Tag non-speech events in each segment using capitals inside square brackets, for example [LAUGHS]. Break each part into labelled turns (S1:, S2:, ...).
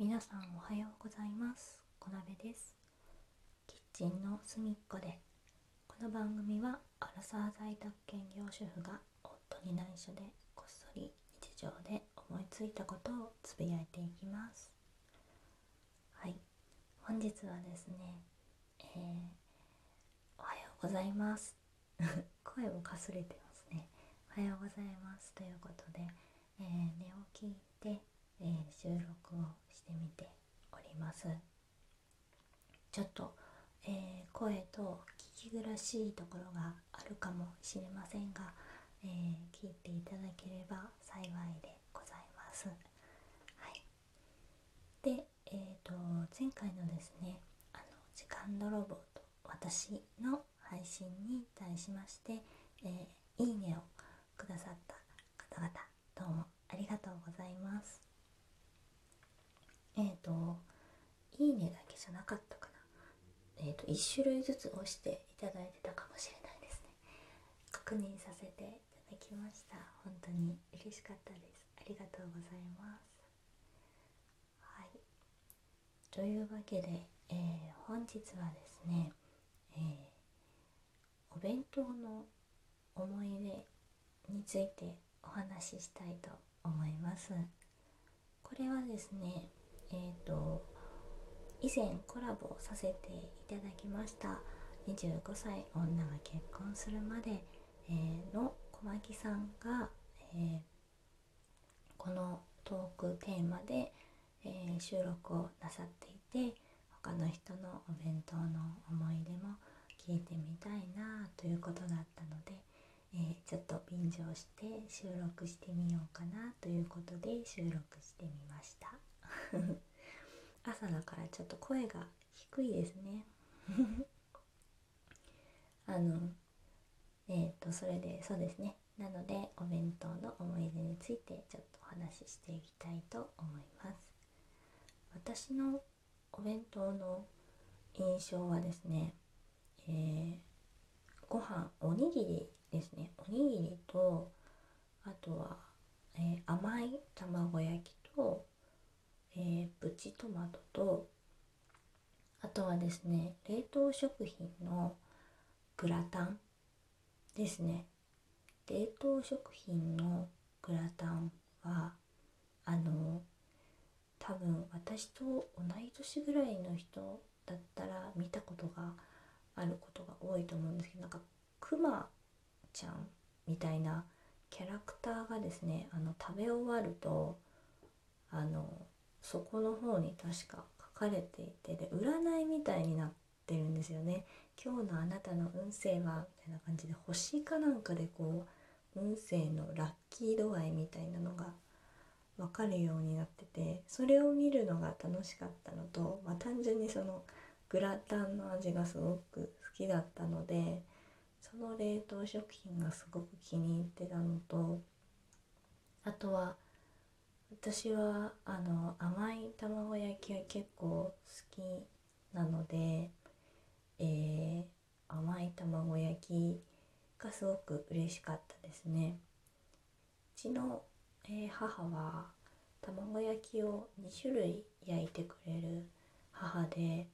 S1: 皆さんおはようございます。小鍋です。キッチンの隅っこで。この番組はアラサー在宅兼業主婦が夫に内緒でこっそり日常で思いついたことをつぶやいていきます。はい。本日はですね、えー、おはようございます。[LAUGHS] 声をかすれてますね。おはようございますということで、えー、寝起きで、えー、収録をしてみておりますちょっと、えー、声と聞き苦しいところがあるかもしれませんが、えー、聞いていただければ幸いでございます。はい、で、えーと、前回のですね「あの時間泥棒と私」の配信に対しまして、え、いいねをくださった方々どうもありがとうございます。えっ、ー、と「いいね」だけじゃなかったかな、えーと、と1種類ずつ押していただいてたかもしれないですね。確認させていただきました。本当に嬉しかったです。ありがとうございます。はい。というわけで、えー、本日はですね、えー、お弁当の思い出についてお話ししたいと思います。これはですねえーと、以前コラボさせていただきました25歳女が結婚するまで、えー、の小牧さんが、えー、このトークテーマで、えー、収録をなさっていて他の人のお弁当の思い出も聞いてみたいなということだったので、えちょっと便乗して収録してみようかなということで収録してみました。[LAUGHS] 朝だからちょっと声が低いですね。[LAUGHS] あのえっ、ー、とそれでそうですね。なのでお弁当の思い出についてちょっとお話ししていきたいと思います。私のお弁当の印象はですね、えー、ご飯おにぎりですね。おにぎりとあとは、えー、甘い卵焼きとえー、プチトマトとあとはですね冷凍食品のグラタンですね。冷凍食品のグラタンはあの多分私と同い年ぐらいの人だったら見たことがあることが多いと思うんですけどなんかクマちゃんみたいなキャラクターがですねあの食べ終わるとあのそこの方に確か書かれていてで占いみたいになってるんですよね。今日のあなたの運勢はみたいな感じで星かなんかでこう運勢のラッキー度合いみたいなのが分かるようになっててそれを見るのが楽しかったのと、まあ、単純にそのグラタンの味がすごく好きだったのでその冷凍食品がすごく気に入ってたのとあとは私はあの甘い卵焼きが結構好きなので、えー、甘い卵焼きがすごく嬉しかったですね。うちの、えー、母は卵焼きを2種類焼いてくれる母で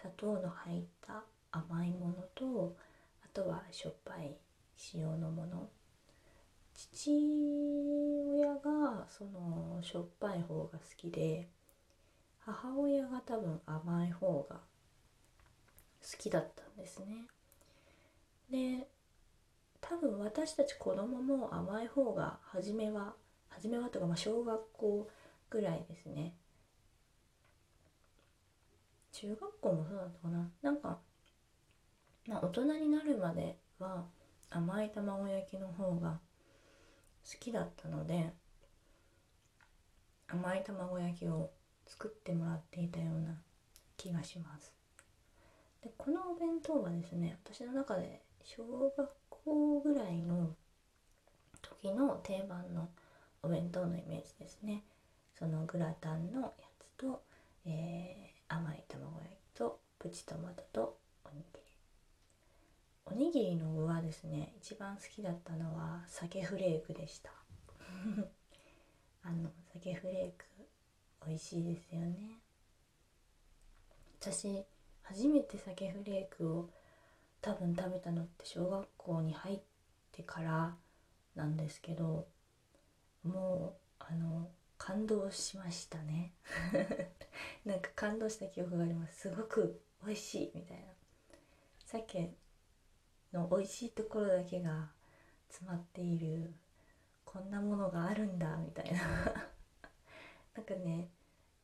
S1: 砂糖の入った甘いものとあとはしょっぱい塩のもの父親がそのしょっぱい方が好きで母親が多分甘い方が好きだったんですね。で多分私たち子供も甘い方が初めは初めはとかまあ小学校ぐらいですね中学校もそうだったかななんか、まあ、大人になるまでは甘い卵焼きの方がきだったので甘い卵焼きを作ってもらっていたような気がします。でこのお弁当はですね私の中で小学校ぐらいの時の定番のお弁当のイメージですね。そのグラタンのやつと、えー、甘い卵焼きとプチトマトとおにぎりおにぎりの具はですね一番好きだったのは鮭フレークでした。[LAUGHS] あの鮭フレーク美味しいですよね。私初めて鮭フレークを多分食べたのって小学校に入ってからなんですけどもうあの感動しましたね。[LAUGHS] なんか感動した記憶があります。すごく美味しいみたいな。鮭の美味しいところだけが詰まっているこんなものがあるんだみたいな。[LAUGHS] なんかね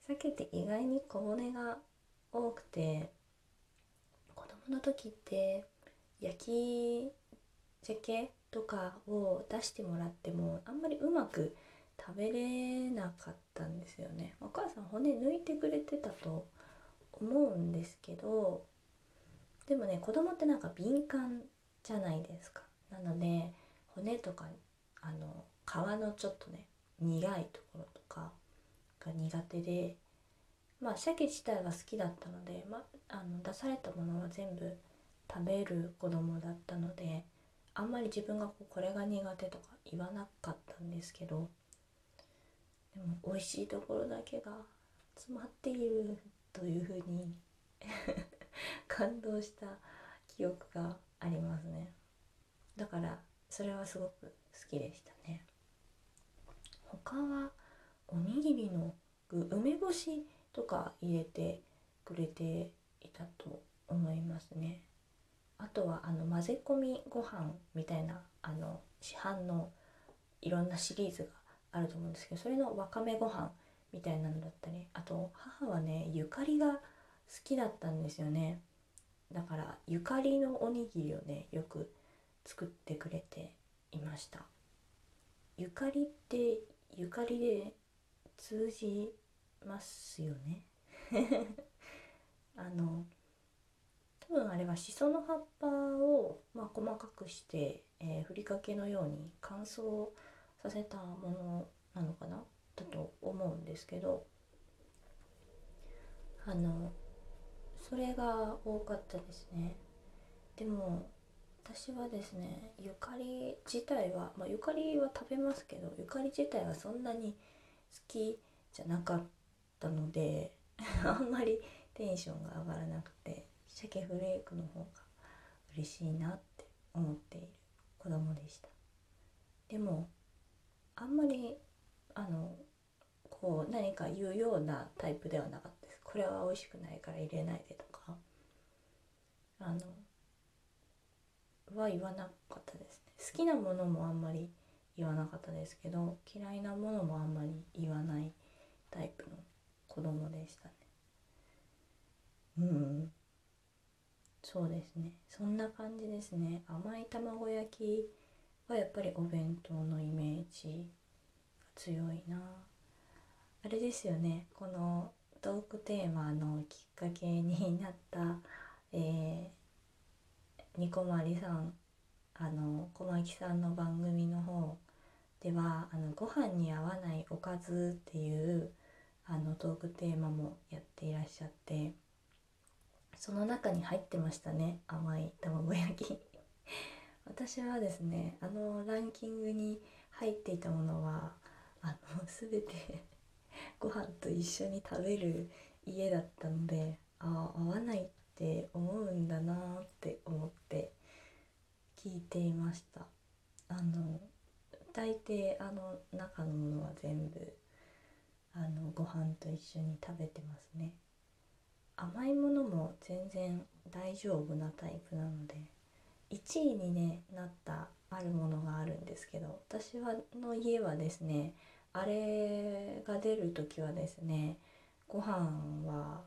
S1: 鮭って意外に小骨が多くて子供の時って焼き鮭とかを出してもらってもあんまりうまく食べれなかったんですよね。お母さん骨抜いてくれてたと思うんですけどでもね子供ってなんか敏感じゃないですか。なので骨とかあの皮のちょっとね苦いところとかが苦手でまあ鮭自体が好きだったので、まあ、の出されたものは全部食べる子供だったのであんまり自分がこうこれが苦手とか言わなかったんですけどでも美味しいところだけが詰まっているというふうに [LAUGHS] 感動した記憶があります。だからそれはすごく好きでしたね。他はおにぎりの具梅干しとか入れてくれていたと思いますね。あとはあの混ぜ込みご飯みたいなあの市販のいろんなシリーズがあると思うんですけどそれのわかめご飯みたいなのだったりあと母はねゆかりが好きだったんですよね。だからゆかりのおにぎりをねよく作ってくれていました。ゆかりってゆかりで通じますよね？[LAUGHS] あの多分あれはしその葉っぱを、まあ、細かくして、えー、ふりかけのように乾燥させたものなのかな？だと思うんですけどあのそれが多かったですね。でも私はですねゆかり自体は、まあ、ゆかりは食べますけどゆかり自体はそんなに好きじゃなかったので [LAUGHS] あんまりテンションが上がらなくて鮭フレークの方が嬉しいなって思っている子供でした。でもあんまりあのこう何か言うようなタイプではなかったです。これは美味しくないから入れないでとか。あのは言わなかったですね。好きなものもあんまり言わなかったですけど嫌いなものもあんまり言わないタイプの子供でしたね。うん。そうですね。そんな感じですね。甘い卵焼きはやっぱりお弁当のイメージが強いな。あれですよね。このトークテーマのきっかけになった、えー、ニコマリさんあの小牧さんの番組の方ではあのご飯に合わないおかずっていうあのトークテーマもやっていらっしゃってその中に入ってましたね甘い卵焼き。私はですねあのランキングに入っていたものはあの全て [LAUGHS] ご飯と一緒に食べる家だったのであ合わないって思うんだなって思って聞いていました。あの大抵あの中のものは全部あのご飯と一緒に食べてますね。甘いものも全然大丈夫なタイプなので1位に、ね、なったあるものがあるんですけど私はの家はですねあれが出る時はですねご飯は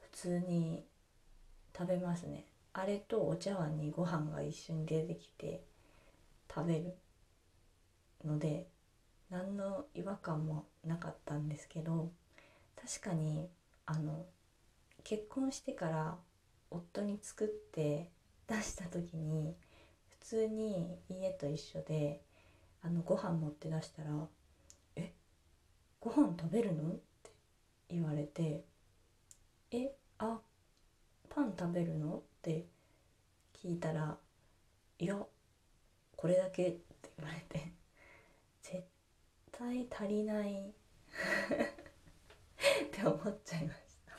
S1: 普通に食べますねあれとお茶碗にご飯が一緒に出てきて食べるので何の違和感もなかったんですけど確かにあの結婚してから夫に作って出した時に普通に家と一緒であのご飯持って出したら「えご飯食べるの?」って言われて「足りない。[LAUGHS] って思っちゃいました。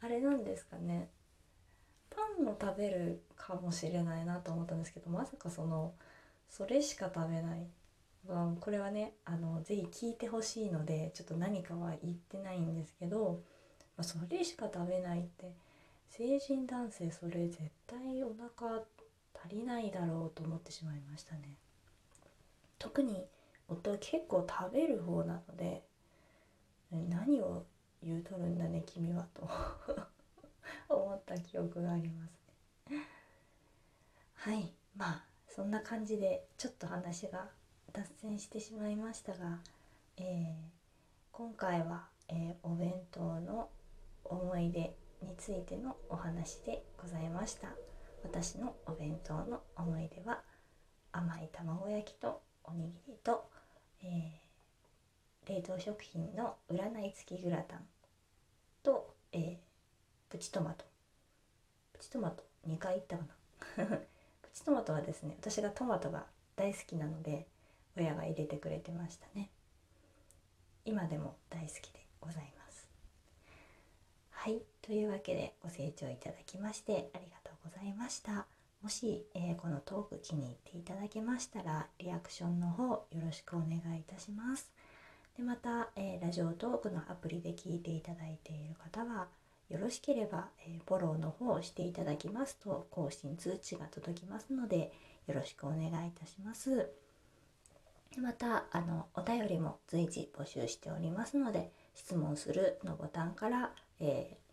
S1: あれなんですかね。パンを食べるかもしれないなと思ったんですけどまさかそのそれしか食べない。これはねあのぜひ聞いてほしいのでちょっと何かは言ってないんですけど、まあ、それしか食べないって成人男性それ絶対お腹足りないだろうと思ってしまいましたね。特に夫は結構食べる方なので何を言うとるんだね君はと。[LAUGHS] 思った記憶がありますね。はい。まあそんな感じでちょっと話が脱線してしまいましたが、えー、今回は、えー、お弁当の思い出についてのお話でございました。私のお弁当の思い出は甘い卵焼きとおにぎりと、えー、冷凍食品の占い付きグラタンと、えー、プチトマト。プチトマト2回行ったかな。[LAUGHS] プチトマトはですね私がトマトが大好きなので親が入れてくれてましたね。今でも大好きでございます。はいというわけでご清聴いただきましてありがとうございました。もし、えー、このトーク気に入っていただけましたらリアクションの方よろしくお願いいたしますでまた、えー、ラジオトークのアプリで聞いていただいている方はよろしければ、えー、フォローの方をしていただきますと更新通知が届きますのでよろしくお願いいたしますで。またあのお便りも随時募集しておりますので質問するのボタンから、えー、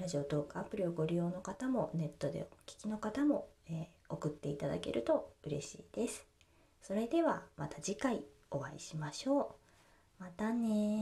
S1: ラジオトークアプリをご利用の方もネットでお聞きの方も、えー、送っていただけると嬉しいです。それではまた次回お会いしましょう。またね